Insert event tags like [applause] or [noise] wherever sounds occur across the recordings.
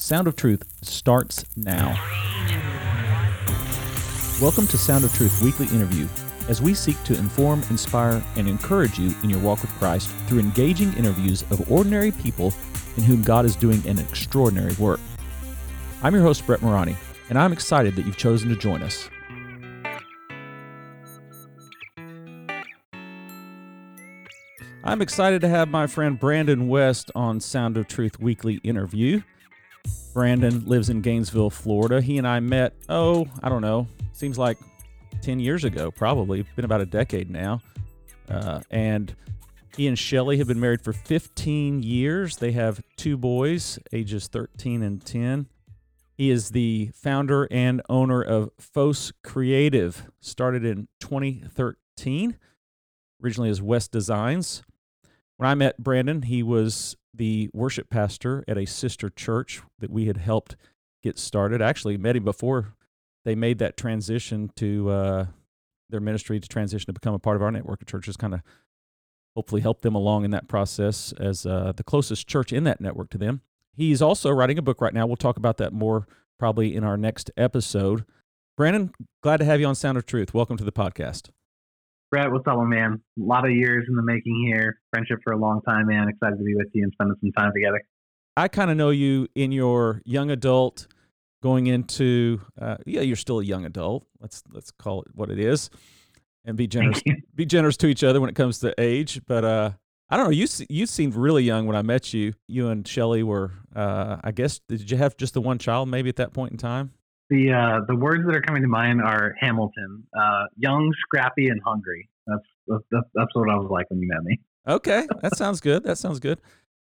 Sound of Truth starts now. Welcome to Sound of Truth Weekly Interview, as we seek to inform, inspire, and encourage you in your walk with Christ through engaging interviews of ordinary people in whom God is doing an extraordinary work. I'm your host, Brett Morani, and I'm excited that you've chosen to join us. I'm excited to have my friend Brandon West on Sound of Truth Weekly Interview. Brandon lives in Gainesville, Florida. He and I met, oh, I don't know, seems like 10 years ago, probably. Been about a decade now. Uh, and he and Shelly have been married for 15 years. They have two boys, ages 13 and 10. He is the founder and owner of Phos Creative, started in 2013, originally as West Designs. When I met Brandon, he was the worship pastor at a sister church that we had helped get started. I actually met him before they made that transition to uh, their ministry to transition to become a part of our network of churches, kind of hopefully help them along in that process as uh, the closest church in that network to them. He's also writing a book right now. We'll talk about that more probably in our next episode. Brandon, glad to have you on Sound of Truth. Welcome to the podcast. Brett, what's up, man? A lot of years in the making here. Friendship for a long time, man. Excited to be with you and spending some time together. I kind of know you in your young adult, going into uh, yeah, you're still a young adult. Let's let's call it what it is, and be generous be generous to each other when it comes to age. But uh, I don't know. You you seemed really young when I met you. You and Shelly were, uh, I guess, did you have just the one child maybe at that point in time? The uh, the words that are coming to mind are Hamilton, uh, young, scrappy, and hungry. That's, that's that's what I was like when you met me. Okay, that sounds good. That sounds good.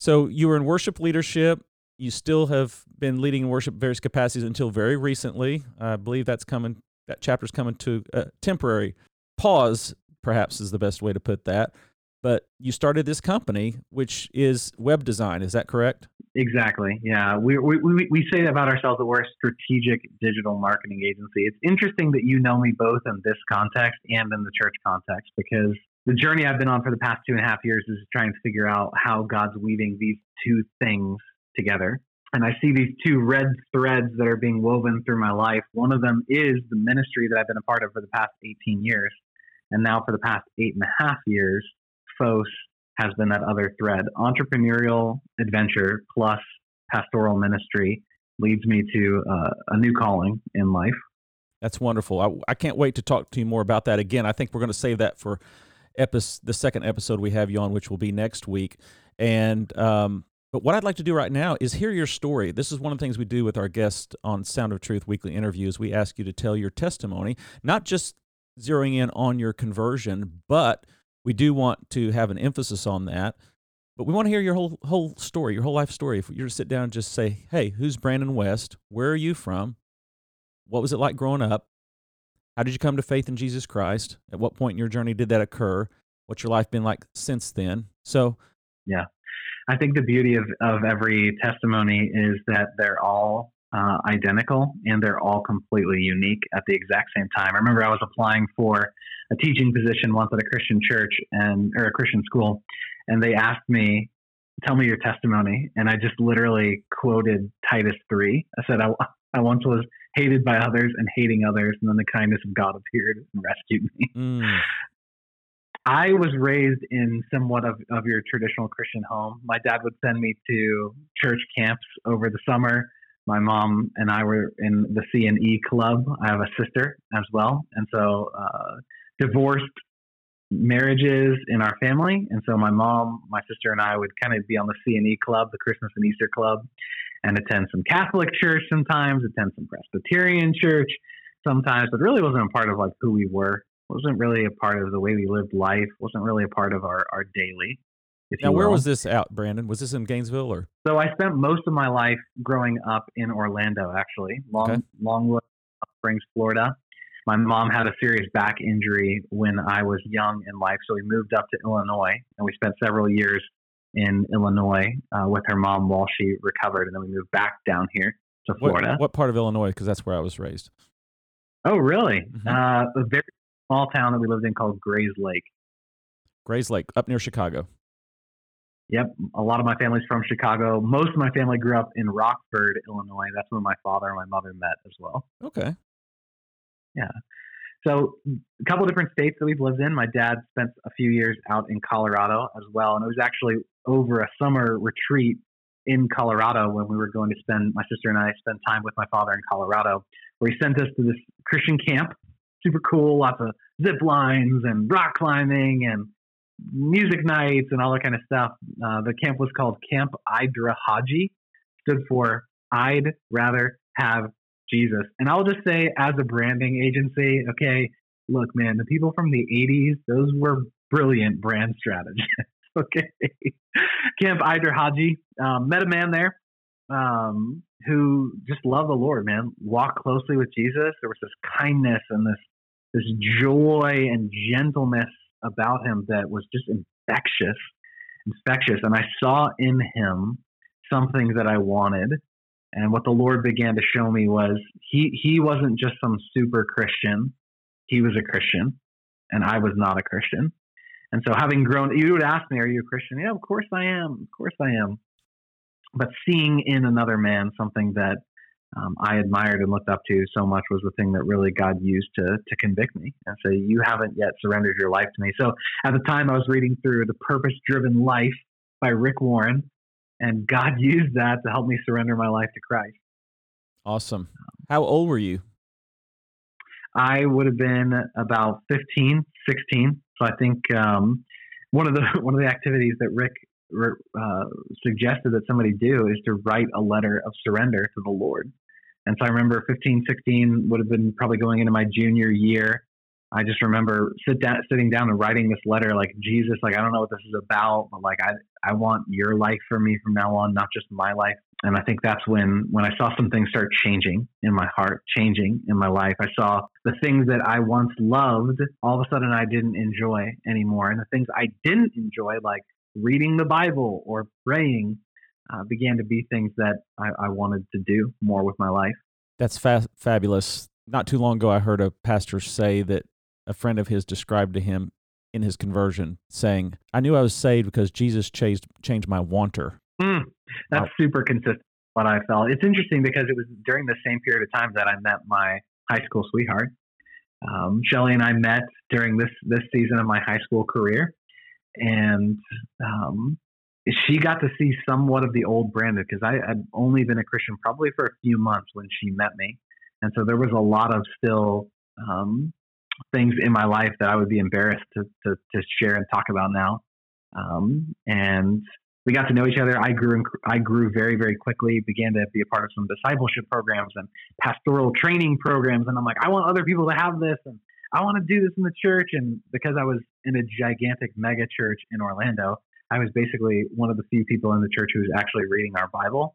So you were in worship leadership. You still have been leading in worship various capacities until very recently. I believe that's coming. That chapter's coming to a temporary pause. Perhaps is the best way to put that but you started this company, which is web design. Is that correct? Exactly. Yeah. We, we, we, say about ourselves that we're a strategic digital marketing agency. It's interesting that you know me both in this context and in the church context because the journey I've been on for the past two and a half years is trying to figure out how God's weaving these two things together. And I see these two red threads that are being woven through my life. One of them is the ministry that I've been a part of for the past 18 years. And now for the past eight and a half years, Phos has been that other thread. Entrepreneurial adventure plus pastoral ministry leads me to uh, a new calling in life. That's wonderful. I, I can't wait to talk to you more about that again. I think we're going to save that for epi- the second episode we have you on, which will be next week. And um, but what I'd like to do right now is hear your story. This is one of the things we do with our guests on Sound of Truth weekly interviews. We ask you to tell your testimony, not just zeroing in on your conversion, but we do want to have an emphasis on that, but we want to hear your whole whole story, your whole life story. If you're to sit down and just say, "Hey, who's Brandon West? Where are you from? What was it like growing up? How did you come to faith in Jesus Christ? At what point in your journey did that occur? What's your life been like since then?" So, yeah, I think the beauty of of every testimony is that they're all uh, identical and they're all completely unique at the exact same time. I remember I was applying for a teaching position once at a Christian church and or a Christian school, and they asked me, "Tell me your testimony," and I just literally quoted Titus three. I said, "I, I once was hated by others and hating others, and then the kindness of God appeared and rescued me." Mm. I was raised in somewhat of, of your traditional Christian home. My dad would send me to church camps over the summer my mom and I were in the C and E club. I have a sister as well, and so uh, divorced marriages in our family, and so my mom, my sister, and I would kind of be on the C and E club, the Christmas and Easter club, and attend some Catholic church sometimes, attend some Presbyterian church sometimes, but really wasn't a part of like who we were. wasn't really a part of the way we lived life. wasn't really a part of our our daily. now, where was this out, Brandon? Was this in Gainesville or? So I spent most of my life growing up in Orlando, actually, Long okay. Longwood Springs, Florida. My mom had a serious back injury when I was young in life, so we moved up to Illinois, and we spent several years in Illinois uh, with her mom while she recovered, and then we moved back down here to Florida. What, what part of Illinois? Because that's where I was raised. Oh, really? Mm-hmm. Uh, a very small town that we lived in called Grayslake. Grayslake, up near Chicago. Yep, a lot of my family's from Chicago. Most of my family grew up in Rockford, Illinois. That's where my father and my mother met as well. Okay. Yeah. So a couple different states that we've lived in. My dad spent a few years out in Colorado as well, and it was actually over a summer retreat in Colorado when we were going to spend my sister and I spent time with my father in Colorado, where he sent us to this Christian camp. Super cool, lots of zip lines and rock climbing and music nights and all that kind of stuff. Uh, the camp was called Camp Idra Haji, stood for I'd rather have Jesus. And I'll just say, as a branding agency, okay, look, man, the people from the 80s, those were brilliant brand strategists. [laughs] okay. Camp Id-Ra-Ha-Je, um, met a man there um, who just loved the Lord, man, walked closely with Jesus. There was this kindness and this, this joy and gentleness about him that was just infectious, infectious. And I saw in him something that I wanted. And what the Lord began to show me was he he wasn't just some super Christian. He was a Christian, and I was not a Christian. And so, having grown, you would ask me, "Are you a Christian?" Yeah, of course I am. Of course I am. But seeing in another man something that um, I admired and looked up to so much was the thing that really God used to to convict me and say, "You haven't yet surrendered your life to me." So at the time, I was reading through "The Purpose Driven Life" by Rick Warren, and God [laughs] used that to help me surrender my life to Christ. Awesome. How old were you? I would have been about 15, 16. So I think um, one of the [laughs] one of the activities that Rick uh, suggested that somebody do is to write a letter of surrender to the Lord. And so I remember 15, 16 would have been probably going into my junior year. I just remember sit down, sitting down and writing this letter, like Jesus, like I don't know what this is about, but like I, I want your life for me from now on, not just my life. And I think that's when, when I saw some things start changing in my heart, changing in my life. I saw the things that I once loved, all of a sudden I didn't enjoy anymore, and the things I didn't enjoy, like reading the Bible or praying uh, began to be things that I, I, wanted to do more with my life. That's fa- fabulous. Not too long ago, I heard a pastor say that a friend of his described to him in his conversion, saying, I knew I was saved because Jesus changed, changed my wanter. Mm, that's wow. super consistent what I felt. It's interesting because it was during the same period of time that I met my high school sweetheart. Um, Shelly and I met during this this season of my high school career, and um, she got to see somewhat of the old Brandon because I had only been a Christian probably for a few months when she met me, and so there was a lot of still um, things in my life that I would be embarrassed to to, to share and talk about now. Um, and we got to know each other. I grew I grew very very quickly. Began to be a part of some discipleship programs and pastoral training programs, and I'm like, I want other people to have this, and I want to do this in the church. And because I was in a gigantic mega church in Orlando, I was basically one of the few people in the church who was actually reading our Bible.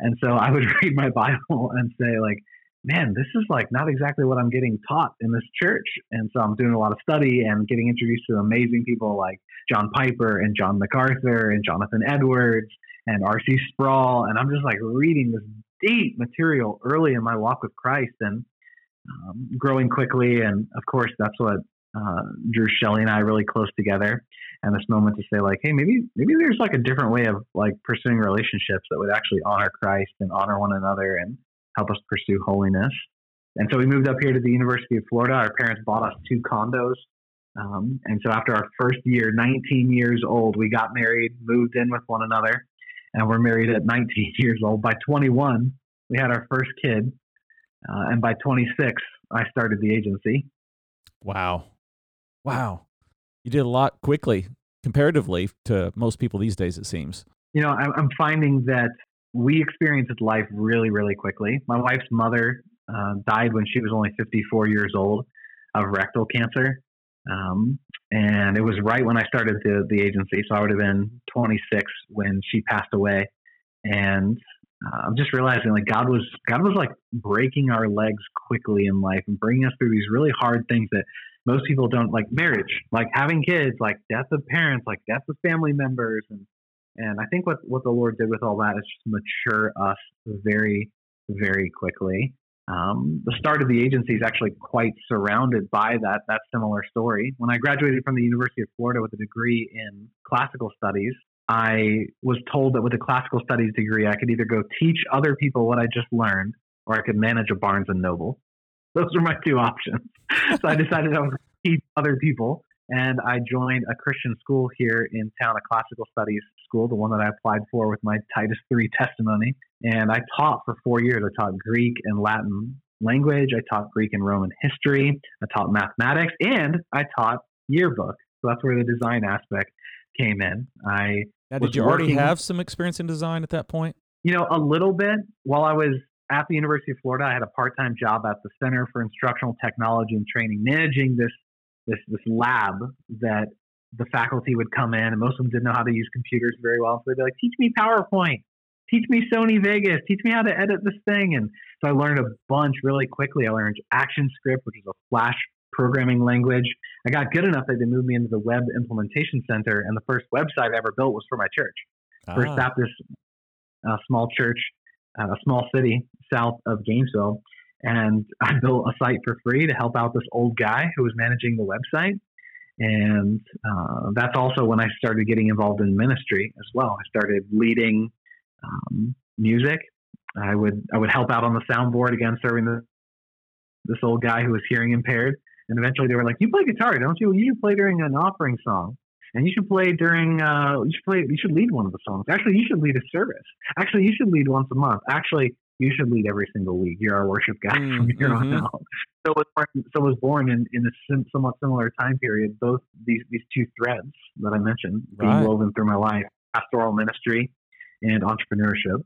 And so I would [laughs] read my Bible and say, like, man, this is like not exactly what I'm getting taught in this church. And so I'm doing a lot of study and getting introduced to amazing people like John Piper and John MacArthur and Jonathan Edwards and R.C. Sproul. And I'm just like reading this deep material early in my walk with Christ. And um, growing quickly. And of course, that's what uh, drew Shelley and I really close together. And this moment to say, like, hey, maybe maybe there's like a different way of like pursuing relationships that would actually honor Christ and honor one another and help us pursue holiness. And so we moved up here to the University of Florida. Our parents bought us two condos. Um, and so after our first year, 19 years old, we got married, moved in with one another, and we're married at 19 [laughs] years old. By 21, we had our first kid. Uh, and by 26, I started the agency. Wow. Wow. You did a lot quickly comparatively to most people these days, it seems. You know, I'm finding that we experienced life really, really quickly. My wife's mother uh, died when she was only 54 years old of rectal cancer. Um, and it was right when I started the, the agency. So I would have been 26 when she passed away. And uh, I'm just realizing like God was God was like breaking our legs quickly in life and bringing us through these really hard things that most people don't like marriage, like having kids, like death of parents, like death of family members, and and I think what what the Lord did with all that is just mature us very very quickly. Um, the start of the agency is actually quite surrounded by that that similar story. When I graduated from the University of Florida with a degree in classical studies, I was told that with a classical studies degree, I could either go teach other people what I just learned, or I could manage a Barnes and Noble. Those were my two options. [laughs] so I decided I was teach other people, and I joined a Christian school here in town, a classical studies school, the one that I applied for with my Titus three testimony. And I taught for four years. I taught Greek and Latin language. I taught Greek and Roman history. I taught mathematics, and I taught yearbook. So that's where the design aspect came in. I now, did you already have some experience in design at that point? You know, a little bit. While I was at the University of Florida, I had a part-time job at the Center for Instructional Technology and Training, managing this this this lab that the faculty would come in, and most of them didn't know how to use computers very well. So they'd be like, "Teach me PowerPoint, teach me Sony Vegas, teach me how to edit this thing." And so I learned a bunch really quickly. I learned ActionScript, which is a Flash programming language. I got good enough that they moved me into the Web Implementation Center, and the first website I ever built was for my church, ah. First Baptist uh, small church, uh, a small city south of Gainesville. And [laughs] I built a site for free to help out this old guy who was managing the website. And uh, that's also when I started getting involved in ministry as well. I started leading um, music. I would I would help out on the soundboard again, serving the, this old guy who was hearing impaired. And eventually they were like, "You play guitar, don't you? You should play during an offering song, and you should play during. Uh, you should play. You should lead one of the songs. Actually, you should lead a service. Actually, you should lead once a month. Actually, you should lead every single week. You're our worship guy [laughs] mm, from here mm-hmm. on out. So was born, so was born in, in a somewhat similar time period. Both these these two threads that I mentioned being right. woven through my life: pastoral ministry and entrepreneurship.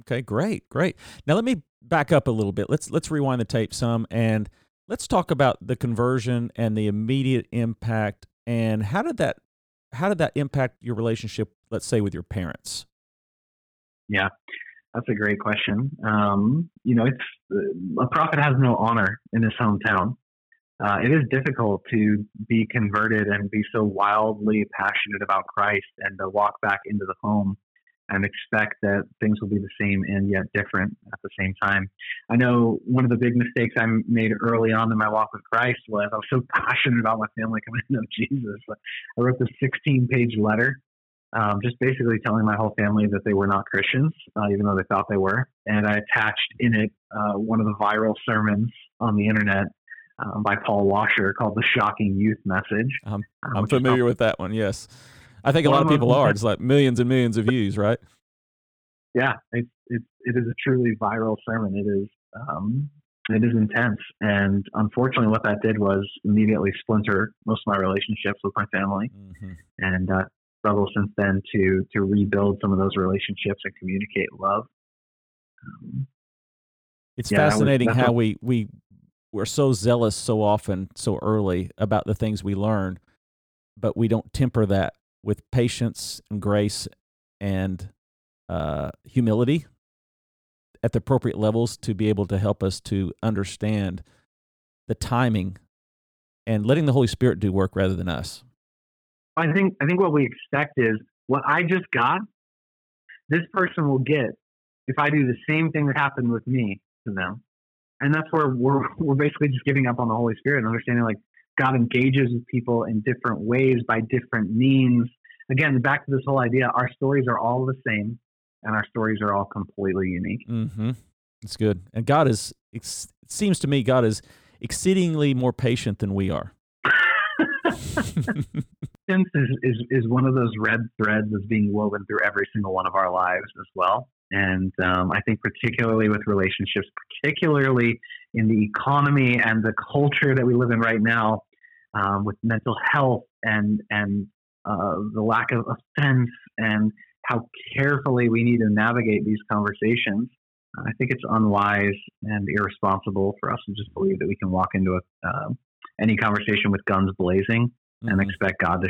Okay, great, great. Now let me back up a little bit. Let's let's rewind the tape some and let's talk about the conversion and the immediate impact and how did that how did that impact your relationship let's say with your parents yeah that's a great question. Um, you know, it's a prophet has no honor in his hometown. Uh, it is difficult to be converted and be so wildly passionate about Christ and to walk back into the home and expect that things will be the same and yet different at the same time. I know one of the big mistakes I made early on in my walk with Christ was I was so passionate about my family coming to know Jesus. I wrote this 16 page letter um, just basically telling my whole family that they were not Christians, uh, even though they thought they were. And I attached in it uh, one of the viral sermons on the internet um, by Paul Washer called "The Shocking Youth Message." I'm, um, I'm familiar with that one. Yes, I think a lot of people are. It's like millions and millions of views, right? Yeah, it's it's it is a truly viral sermon. It is um, it is intense, and unfortunately, what that did was immediately splinter most of my relationships with my family, mm-hmm. and uh, struggle since then to to rebuild some of those relationships and communicate love. Um, it's yeah, fascinating was, how we we we're so zealous so often so early about the things we learn, but we don't temper that with patience and grace and uh, humility at the appropriate levels to be able to help us to understand the timing and letting the Holy Spirit do work rather than us. I think I think what we expect is what I just got, this person will get if I do the same thing that happened with me to them. And that's where we're [laughs] we're basically just giving up on the Holy Spirit and understanding like God engages with people in different ways by different means. Again, back to this whole idea, our stories are all the same and our stories are all completely unique. Mm-hmm. It's good. And God is, it seems to me, God is exceedingly more patient than we are. [laughs] is, is, is one of those red threads that's being woven through every single one of our lives as well. And um, I think, particularly with relationships, particularly in the economy and the culture that we live in right now, um, with mental health and and uh, the lack of offense and how carefully we need to navigate these conversations, I think it's unwise and irresponsible for us to just believe that we can walk into a, uh, any conversation with guns blazing mm-hmm. and expect God to.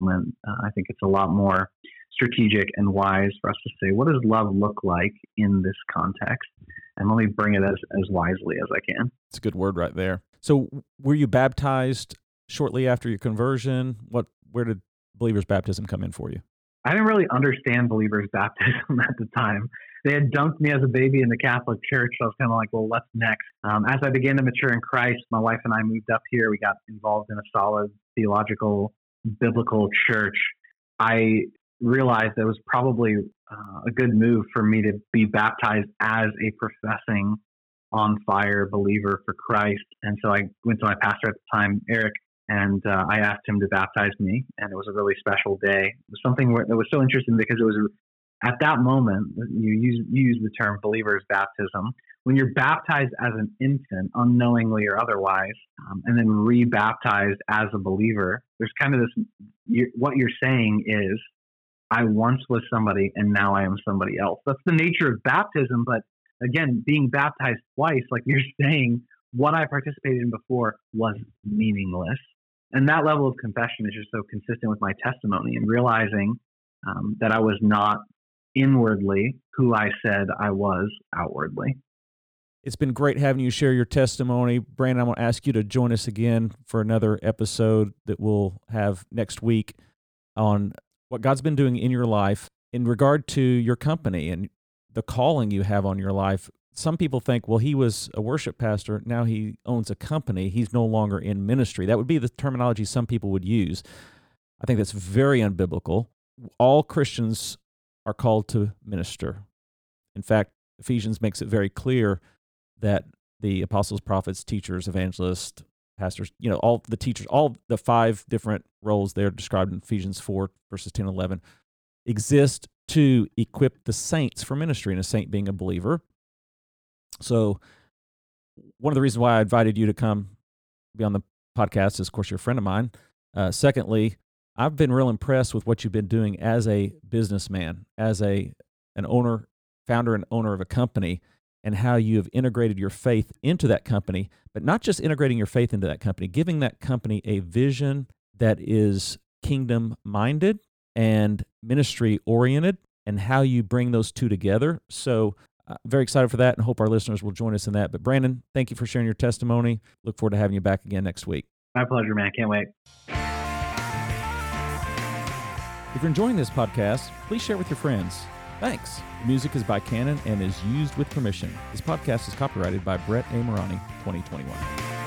And uh, I think it's a lot more strategic and wise for us to say, what does love look like in this context? And let me bring it as, as wisely as I can. It's a good word right there. So, were you baptized shortly after your conversion? What, where did believers' baptism come in for you? I didn't really understand believers' [laughs] baptism at the time. They had dunked me as a baby in the Catholic Church, so I was kind of like, well, what's next? Um, as I began to mature in Christ, my wife and I moved up here. We got involved in a solid theological, biblical church. I realized that it was probably uh, a good move for me to be baptized as a professing on fire believer for Christ. And so I went to my pastor at the time, Eric, and uh, I asked him to baptize me. And it was a really special day. It was something that was so interesting because it was at that moment, you use, use the term believer's baptism. When you're baptized as an infant, unknowingly or otherwise, um, and then rebaptized as a believer, there's kind of this you, what you're saying is, I once was somebody and now I am somebody else. That's the nature of baptism. But again, being baptized twice, like you're [laughs] saying, what I participated in before was meaningless. And that level of confession is just so consistent with my testimony and realizing um, that I was not inwardly who I said I was outwardly. It's been great having you share your testimony. Brandon, I'm going to ask you to join us again for another episode that we'll have next week on what God's been doing in your life in regard to your company and the calling you have on your life. Some people think, well, he was a worship pastor. Now he owns a company. He's no longer in ministry. That would be the terminology some people would use. I think that's very unbiblical. All Christians are called to minister. In fact, Ephesians makes it very clear that the apostles, prophets, teachers, evangelists, pastors, you know, all the teachers, all the five different roles there described in Ephesians 4, verses 10 and 11, exist to equip the saints for ministry, and a saint being a believer. So, one of the reasons why I invited you to come be on the podcast is, of course, you're a friend of mine. Uh, secondly, I've been real impressed with what you've been doing as a businessman, as a an owner, founder and owner of a company, and how you have integrated your faith into that company, but not just integrating your faith into that company, giving that company a vision that is kingdom minded and ministry oriented and how you bring those two together. So, uh, very excited for that and hope our listeners will join us in that. But, Brandon, thank you for sharing your testimony. Look forward to having you back again next week. My pleasure, man. Can't wait. If you're enjoying this podcast, please share it with your friends. Thanks. The music is by Canon and is used with permission. This podcast is copyrighted by Brett A. Morani, 2021.